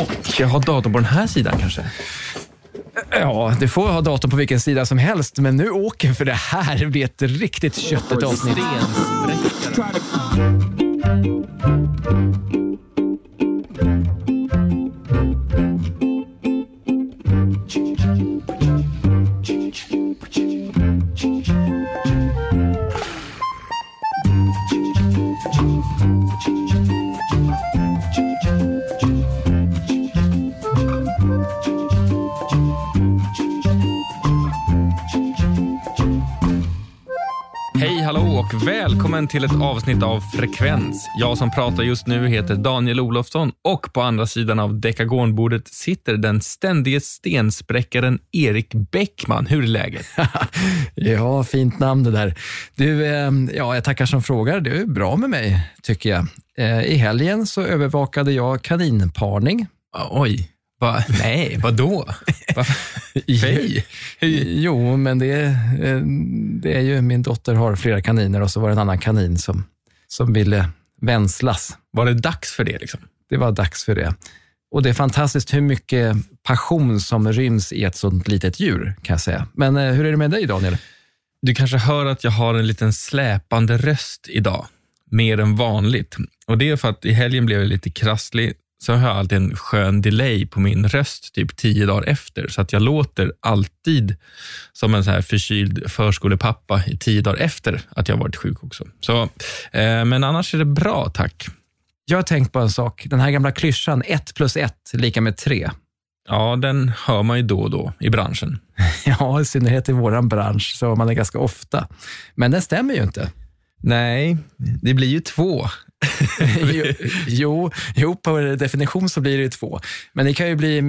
Och jag har datorn på den här sidan kanske? Ja, du får ha datorn på vilken sida som helst, men nu åker för det här blir ett riktigt köttigt avsnitt. Och välkommen till ett avsnitt av Frekvens. Jag som pratar just nu heter Daniel Olofsson och på andra sidan av dekagonbordet sitter den ständige stenspräckaren Erik Bäckman. Hur är läget? Ja, fint namn det där. Du, eh, ja, jag tackar som frågar. Det är bra med mig, tycker jag. Eh, I helgen så övervakade jag kaninparning. Oj, va? nej, vadå? Va? Jo, men det, eh, det är ju, min dotter har flera kaniner och så var det en annan kanin som, som ville vänslas. Var det dags för det? liksom? Det var dags för det. Och det är fantastiskt hur mycket passion som ryms i ett sånt litet djur, kan jag säga. Men eh, hur är det med dig, Daniel? Du kanske hör att jag har en liten släpande röst idag, mer än vanligt. Och Det är för att i helgen blev jag lite krasslig, så har jag alltid en skön delay på min röst, typ tio dagar efter. Så att jag låter alltid som en så här förkyld förskolepappa i tio dagar efter att jag varit sjuk också. Så, eh, men annars är det bra, tack. Jag har tänkt på en sak. Den här gamla klyschan, ett plus ett lika med tre. Ja, den hör man ju då och då i branschen. Ja, i synnerhet i vår bransch så hör man det ganska ofta. Men den stämmer ju inte. Nej, det blir ju två. jo, jo, på definition så blir det ju två. Men det kan ju bli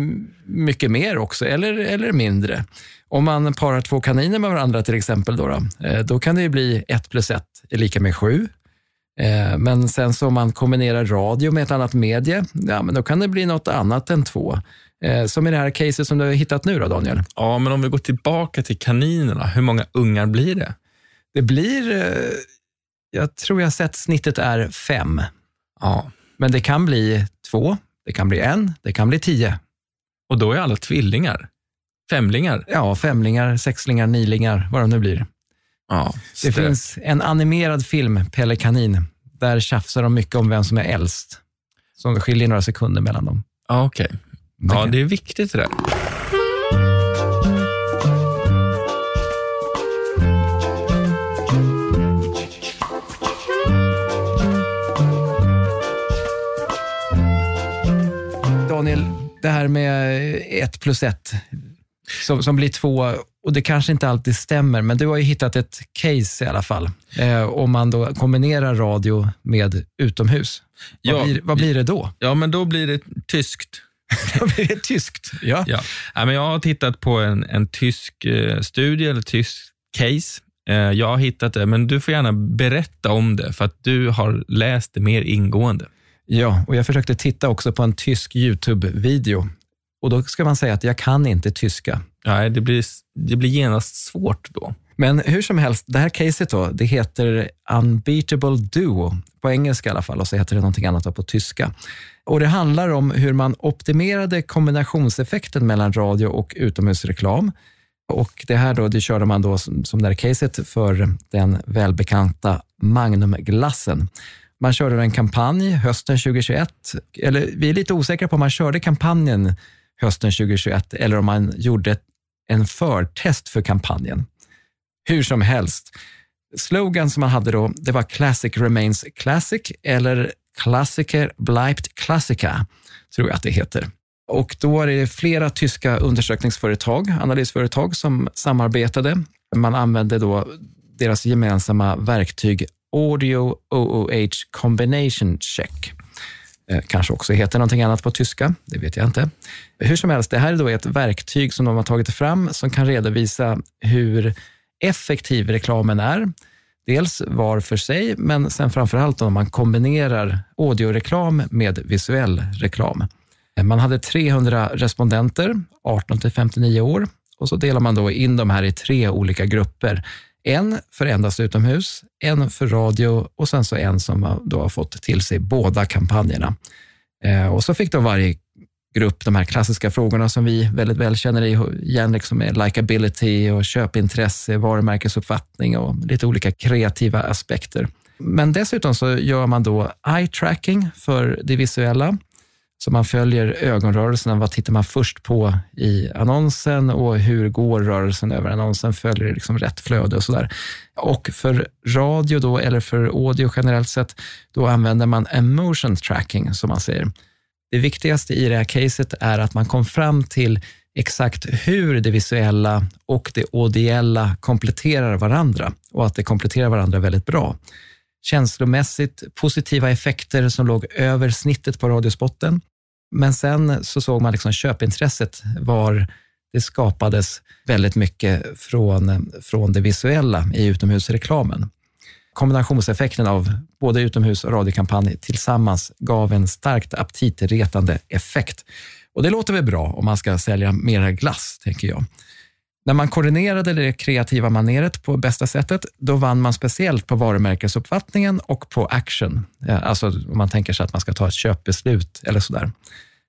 mycket mer också, eller, eller mindre. Om man parar två kaniner med varandra till exempel, då, då, eh, då kan det ju bli ett plus ett är lika med sju. Eh, men sen så om man kombinerar radio med ett annat medie, ja, men då kan det bli något annat än två. Eh, som i det här caset som du har hittat nu då, Daniel. Ja, men om vi går tillbaka till kaninerna, hur många ungar blir det? Det blir, jag tror jag sett snittet är fem. Ja, Men det kan bli två, det kan bli en, det kan bli tio. och då är alla tvillingar. Femlingar. Ja, femlingar, sexlingar, nilingar, vad de nu blir. Ja, Det finns en animerad film, Pelle Kanin. Där tjafsar de mycket om vem som är äldst. Så det skiljer några sekunder mellan dem. Ja, okej. Det Ja, det är viktigt det där. Daniel, det här med ett plus ett som, som blir två, och det kanske inte alltid stämmer, men du har ju hittat ett case i alla fall. Eh, om man då kombinerar radio med utomhus. Ja. Vad, blir, vad blir det då? Ja, men då blir det tyskt. Då blir det tyskt. Ja. Ja. Ja, men jag har tittat på en, en tysk eh, studie, eller tysk case. Eh, jag har hittat det, men du får gärna berätta om det, för att du har läst det mer ingående. Ja, och jag försökte titta också på en tysk YouTube-video. Och då ska man säga att jag kan inte tyska. Ja, det, blir, det blir genast svårt då. Men hur som helst, det här caset då, det heter Unbeatable Duo, på engelska i alla fall, och så heter det någonting annat på tyska. Och Det handlar om hur man optimerade kombinationseffekten mellan radio och utomhusreklam. Och Det här då, det körde man då som, som det här caset för den välbekanta Magnumglassen. Man körde en kampanj hösten 2021, eller vi är lite osäkra på om man körde kampanjen hösten 2021 eller om man gjorde en förtest för kampanjen. Hur som helst, slogan som man hade då, det var Classic remains classic eller Klassiker bleibt Klassiker, tror jag att det heter. Och då är det flera tyska undersökningsföretag, analysföretag som samarbetade. Man använde då deras gemensamma verktyg Audio OOH Combination Check. Eh, kanske också heter någonting annat på tyska, det vet jag inte. Hur som helst, det här är då ett verktyg som de har tagit fram som kan redovisa hur effektiv reklamen är. Dels var för sig, men sen framför allt om man kombinerar audioreklam med visuell reklam. Eh, man hade 300 respondenter, 18 till 59 år, och så delar man då in de här i tre olika grupper. En för endast utomhus, en för radio och sen så en som då har fått till sig båda kampanjerna. Eh, och så fick då varje grupp de här klassiska frågorna som vi väldigt väl känner igen, liksom med likability och köpintresse, varumärkesuppfattning och lite olika kreativa aspekter. Men dessutom så gör man då eye tracking för det visuella. Så man följer ögonrörelserna. Vad tittar man först på i annonsen och hur går rörelsen över annonsen? Följer det liksom rätt flöde och sådär. Och för radio då, eller för audio generellt sett, då använder man emotion tracking, som man säger. Det viktigaste i det här caset är att man kom fram till exakt hur det visuella och det audiella kompletterar varandra och att det kompletterar varandra väldigt bra. Känslomässigt positiva effekter som låg över snittet på radiospotten. Men sen så såg man liksom köpintresset var det skapades väldigt mycket från, från det visuella i utomhusreklamen kombinationseffekten av både utomhus och radiokampanj tillsammans gav en starkt aptitretande effekt. Och det låter väl bra om man ska sälja mera glass, tänker jag. När man koordinerade det kreativa maneret på bästa sättet, då vann man speciellt på varumärkesuppfattningen och på action. Alltså om man tänker sig att man ska ta ett köpbeslut eller sådär.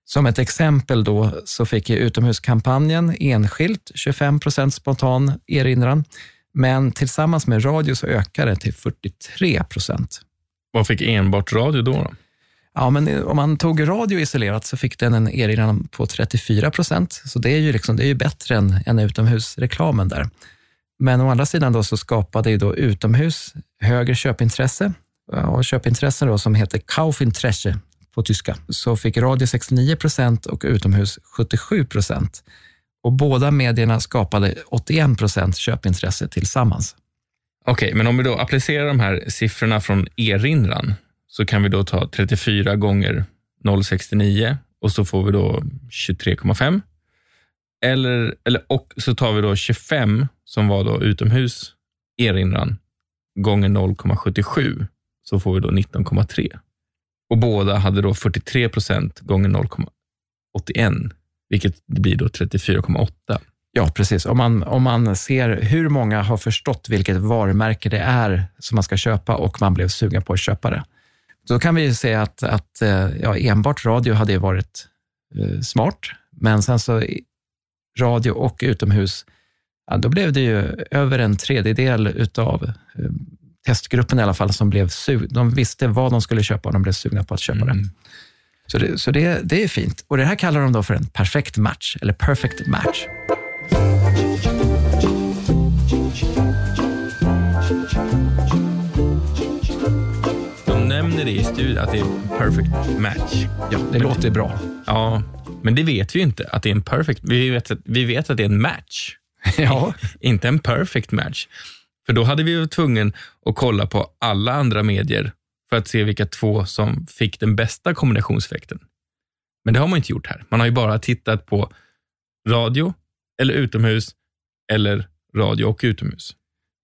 Som ett exempel då så fick utomhuskampanjen enskilt 25 procent spontan erinran men tillsammans med radio så ökade det till 43 procent. Vad fick enbart radio då? då? Ja, men om man tog radio isolerat så fick den en erinran på 34 procent. Så det är ju, liksom, det är ju bättre än, än utomhusreklamen där. Men å andra sidan då så skapade ju då utomhus högre köpintresse och köpintressen då som heter Kaufintresse på tyska. Så fick radio 69 procent och utomhus 77 procent och båda medierna skapade 81 procent köpintresse tillsammans. Okej, okay, men om vi då applicerar de här siffrorna från erinran så kan vi då ta 34 gånger 0,69 och så får vi då 23,5. Eller, eller, och så tar vi då 25 som var då utomhus erinran gånger 0,77 så får vi då 19,3. Och båda hade då 43 procent gånger 0,81 vilket blir då 34,8. Ja, precis. Om man, om man ser hur många har förstått vilket varumärke det är som man ska köpa och man blev sugen på att köpa det. Då kan vi säga att, att eh, ja, enbart radio hade varit eh, smart, men sen så radio och utomhus, ja, då blev det ju över en tredjedel utav eh, testgruppen i alla fall som blev sugna. De visste vad de skulle köpa och de blev sugna på att köpa mm. det. Så, det, så det, det är fint. Och det här kallar de då för en perfekt match, eller perfect match. Det i studien, att det är en perfect match. Ja, det men, låter bra. Ja, men det vet vi inte att det är en perfect. Vi vet, vi vet att det är en match. Ja. inte en perfect match. För då hade vi varit tvungen att kolla på alla andra medier för att se vilka två som fick den bästa kombinationseffekten. Men det har man inte gjort här. Man har ju bara tittat på radio eller utomhus eller radio och utomhus.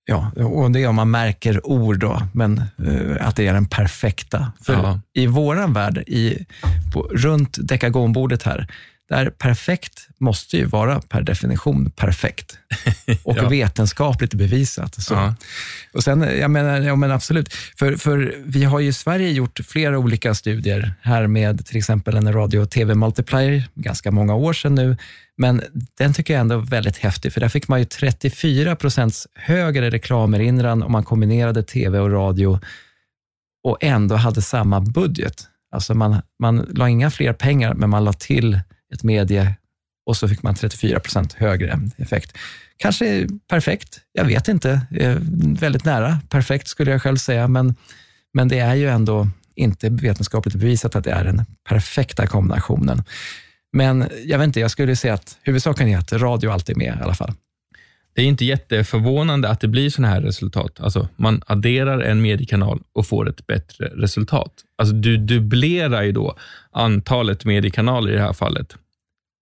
Ja, och det är om man märker ord då, men uh, att det är den perfekta. För ja. i våran värld, i, på, runt dekagonbordet här, där perfekt måste ju vara per definition perfekt och ja. vetenskapligt bevisat. Så. Ja. Och sen, jag menar, ja, men absolut, för, för vi har ju i Sverige gjort flera olika studier här med till exempel en radio och tv-multiplier, ganska många år sedan nu, men den tycker jag ändå är väldigt häftig, för där fick man ju 34 procents högre reklamerinran om man kombinerade tv och radio och ändå hade samma budget. Alltså man, man la inga fler pengar, men man la till ett medie och så fick man 34 procent högre effekt. Kanske perfekt, jag vet inte. Eh, väldigt nära perfekt skulle jag själv säga, men, men det är ju ändå inte vetenskapligt bevisat att det är den perfekta kombinationen. Men jag vet inte, jag skulle säga att huvudsaken är att radio alltid är med i alla fall. Det är inte jätteförvånande att det blir sådana här resultat. Alltså, man adderar en mediekanal och får ett bättre resultat. Alltså, du dubblerar ju då antalet mediekanaler i det här fallet.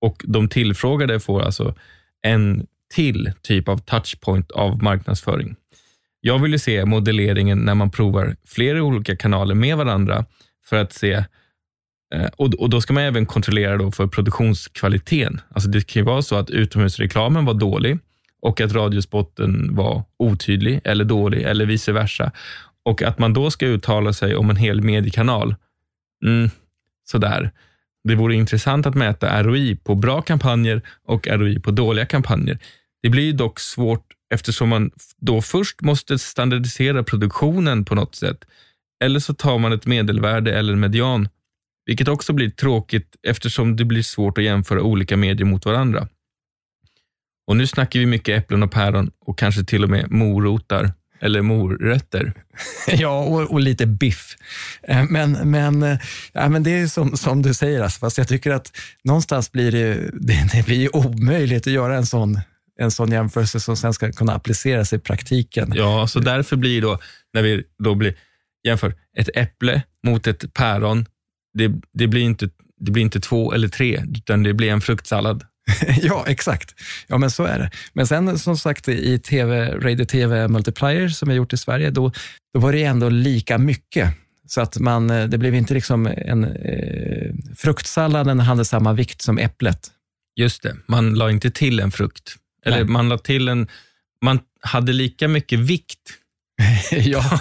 Och De tillfrågade får alltså en till typ av touchpoint av marknadsföring. Jag vill se modelleringen när man provar flera olika kanaler med varandra för att se eh, och, och Då ska man även kontrollera då för produktionskvaliteten. Alltså det kan ju vara så att utomhusreklamen var dålig och att radiospotten var otydlig eller dålig eller vice versa. Och att man då ska uttala sig om en hel mediekanal, mm, sådär. Det vore intressant att mäta ROI på bra kampanjer och ROI på dåliga kampanjer. Det blir dock svårt eftersom man då först måste standardisera produktionen på något sätt. Eller så tar man ett medelvärde eller en median, vilket också blir tråkigt eftersom det blir svårt att jämföra olika medier mot varandra. Och nu snackar vi mycket äpplen och päron och kanske till och med morotar eller morötter. Ja, och, och, lite biff. Eh, men, men, eh, ja, men det är som, som du säger, alltså, fast jag tycker att någonstans blir det, det, det blir omöjligt att göra en sån en sån jämförelse som sen ska kunna appliceras i praktiken. Ja, så därför blir då, när vi då blir, jämför ett äpple mot ett päron, det, det, blir inte, det blir inte två eller tre, utan det blir en fruktsallad. ja, exakt. Ja, men så är det. Men sen som sagt i TV, Radio TV Multiplier som vi gjort i Sverige, då, då var det ändå lika mycket. Så att man, eh, det blev inte liksom en eh, fruktsalladen hade samma vikt som äpplet. Just det, man la inte till en frukt. Eller Nej. man la till en, man hade lika mycket vikt. ja,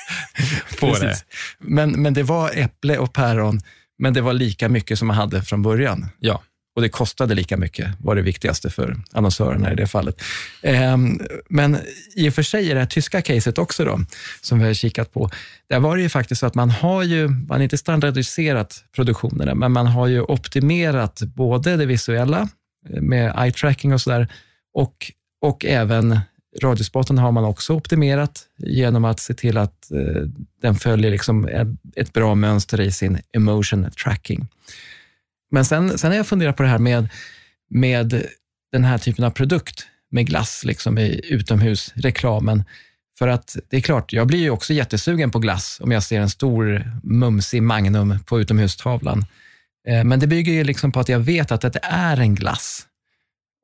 på det. Men, men det var äpple och päron, men det var lika mycket som man hade från början. Ja. Och det kostade lika mycket, var det viktigaste för annonsörerna i det fallet. Ehm, men i och för sig i det här tyska caset också då, som vi har kikat på, där var det ju faktiskt så att man har ju, man har inte standardiserat produktionerna, men man har ju optimerat både det visuella eh, med eye tracking och sådär, och, och även radiospotten har man också optimerat genom att se till att eh, den följer liksom ett bra mönster i sin emotion tracking. Men sen, sen har jag funderat på det här med, med den här typen av produkt med glass liksom i utomhusreklamen. För att det är klart, jag blir ju också jättesugen på glass om jag ser en stor mumsig Magnum på utomhustavlan. Eh, men det bygger ju liksom på att jag vet att det är en glass.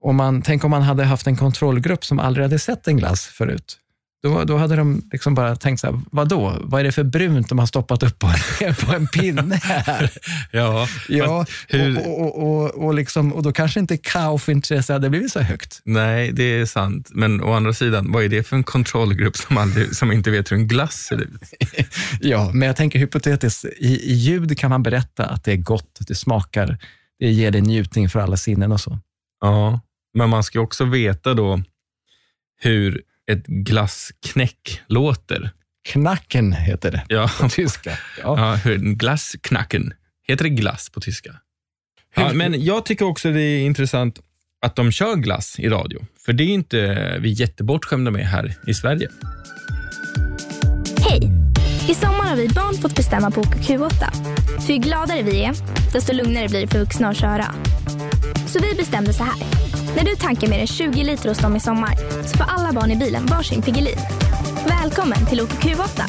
Om man, tänk om man hade haft en kontrollgrupp som aldrig hade sett en glass förut. Då, då hade de liksom bara tänkt så här, vadå, vad är det för brunt de har stoppat upp på, på en pinne här? ja, ja hur... och, och, och, och, liksom, och då kanske inte Kauf-intresse hade blivit så högt. Nej, det är sant. Men å andra sidan, vad är det för en kontrollgrupp som, aldrig, som inte vet hur en glass ser ut? ja, men jag tänker hypotetiskt, i, i ljud kan man berätta att det är gott, det smakar, det ger dig njutning för alla sinnen och så. Ja, men man ska också veta då hur ett glassknäck låter. Knacken heter det ja. på tyska. Ja. Ja, glassknacken. Heter det glass på tyska? Ja, men jag tycker också det är intressant att de kör glass i radio. För det är inte vi jättebortskämda med här i Sverige. Hej! I sommar har vi barn fått bestämma på OKQ8. För ju gladare vi är, desto lugnare blir det för vuxna att köra. Så vi bestämde så här. När du tankar mer än 20 liter hos dem i sommar så får alla barn i bilen varsin Piggelin. Välkommen till OKQ8.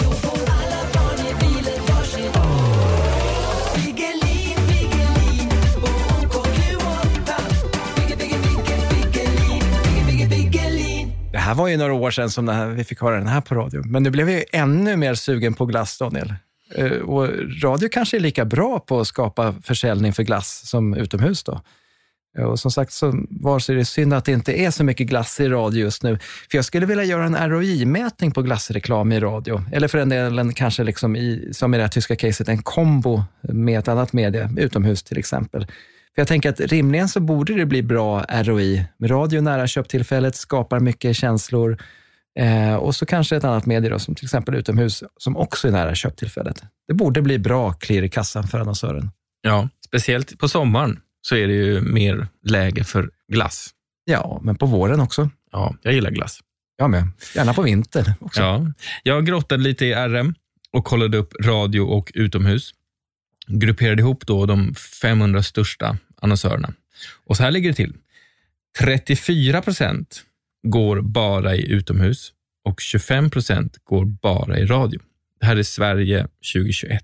Det här var ju några år sedan som vi fick höra den här på radio. Men nu blev jag ännu mer sugen på glass, Daniel. Eh, och radio kanske är lika bra på att skapa försäljning för glass som utomhus då. Eh, och som sagt så var det synd att det inte är så mycket glass i radio just nu. För jag skulle vilja göra en ROI-mätning på glassreklam i radio. Eller för den delen kanske liksom i, som i det här tyska caset, en kombo med ett annat medie, utomhus till exempel. För jag tänker att rimligen så borde det bli bra ROI. Radio nära köptillfället skapar mycket känslor. Eh, och så kanske ett annat medie då, som till exempel utomhus, som också är nära köptillfället. Det borde bli bra klirr i kassan för annonsören. Ja, speciellt på sommaren så är det ju mer läge för glass. Ja, men på våren också. Ja, jag gillar glass. Jag med. Gärna på vintern också. Ja. Jag grottade lite i RM och kollade upp radio och utomhus. Grupperade ihop då de 500 största annonsörerna. Och så här ligger det till. 34 procent går bara i utomhus och 25 procent går bara i radio. Det här är Sverige 2021.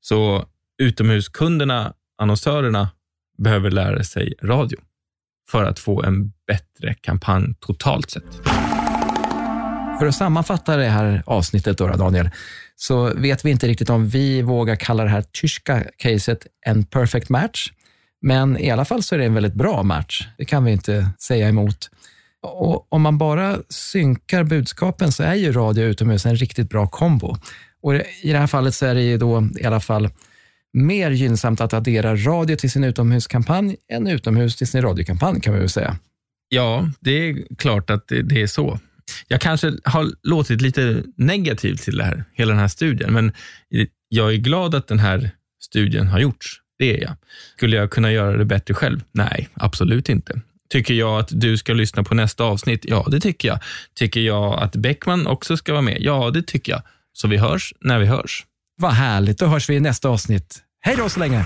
Så utomhuskunderna, annonsörerna, behöver lära sig radio för att få en bättre kampanj totalt sett. För att sammanfatta det här avsnittet då, Daniel, så vet vi inte riktigt om vi vågar kalla det här tyska caset en perfect match. Men i alla fall så är det en väldigt bra match. Det kan vi inte säga emot. Och om man bara synkar budskapen så är ju radio utomhus en riktigt bra kombo. Och I det här fallet så är det ju då i alla fall mer gynnsamt att addera radio till sin utomhuskampanj än utomhus till sin radiokampanj kan vi väl säga. Ja, det är klart att det, det är så. Jag kanske har låtit lite negativ till det här, hela den här studien, men jag är glad att den här studien har gjorts. Det är jag. Skulle jag kunna göra det bättre själv? Nej, absolut inte. Tycker jag att du ska lyssna på nästa avsnitt? Ja, det tycker jag. Tycker jag att Beckman också ska vara med? Ja, det tycker jag. Så vi hörs när vi hörs. Vad härligt, då hörs vi i nästa avsnitt. Hej då så länge!